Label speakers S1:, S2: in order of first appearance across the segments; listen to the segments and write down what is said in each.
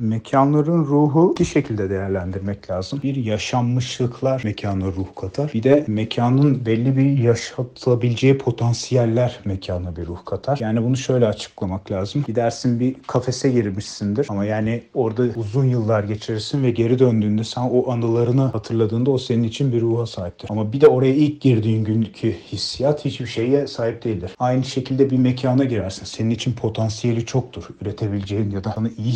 S1: Mekanların ruhu iki şekilde değerlendirmek lazım. Bir yaşanmışlıklar mekana ruh katar. Bir de mekanın belli bir yaşatabileceği potansiyeller mekana bir ruh katar. Yani bunu şöyle açıklamak lazım. Gidersin bir kafese girmişsindir ama yani orada uzun yıllar geçirirsin ve geri döndüğünde sen o anılarını hatırladığında o senin için bir ruha sahiptir. Ama bir de oraya ilk girdiğin günkü hissiyat hiçbir şeye sahip değildir. Aynı şekilde bir mekana girersin. Senin için potansiyeli çoktur. Üretebileceğin ya da sana iyi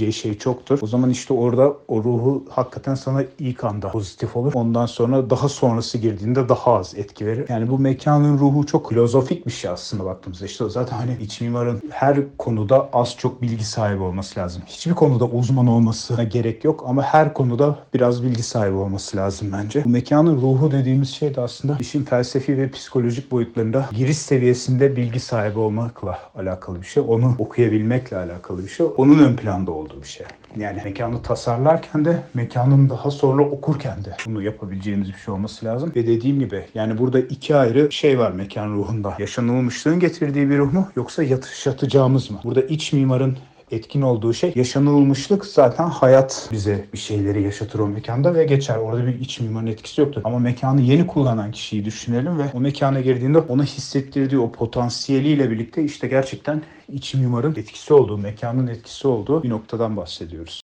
S1: hissettirebileceği şey çoktur. O zaman işte orada o ruhu hakikaten sana ilk anda pozitif olur. Ondan sonra daha sonrası girdiğinde daha az etki verir. Yani bu mekanın ruhu çok filozofik bir şey aslında baktığımızda. İşte zaten hani iç mimarın her konuda az çok bilgi sahibi olması lazım. Hiçbir konuda uzman olmasına gerek yok ama her konuda biraz bilgi sahibi olması lazım bence. Bu mekanın ruhu dediğimiz şey de aslında işin felsefi ve psikolojik boyutlarında giriş seviyesinde bilgi sahibi olmakla alakalı bir şey. Onu okuyabilmekle alakalı bir şey. Onun ön planda olduğu bir şey. Yani mekanı tasarlarken de mekanın daha sonra okurken de bunu yapabileceğiniz bir şey olması lazım. Ve dediğim gibi yani burada iki ayrı şey var mekan ruhunda. Yaşanılmışlığın getirdiği bir ruh mu yoksa yatışatacağımız mı? Burada iç mimarın etkin olduğu şey yaşanılmışlık zaten hayat bize bir şeyleri yaşatır o mekanda ve geçer. Orada bir iç mimarın etkisi yoktur. Ama mekanı yeni kullanan kişiyi düşünelim ve o mekana girdiğinde ona hissettirdiği o potansiyeliyle birlikte işte gerçekten iç mimarın etkisi olduğu, mekanın etkisi olduğu bir noktadan bahsediyoruz.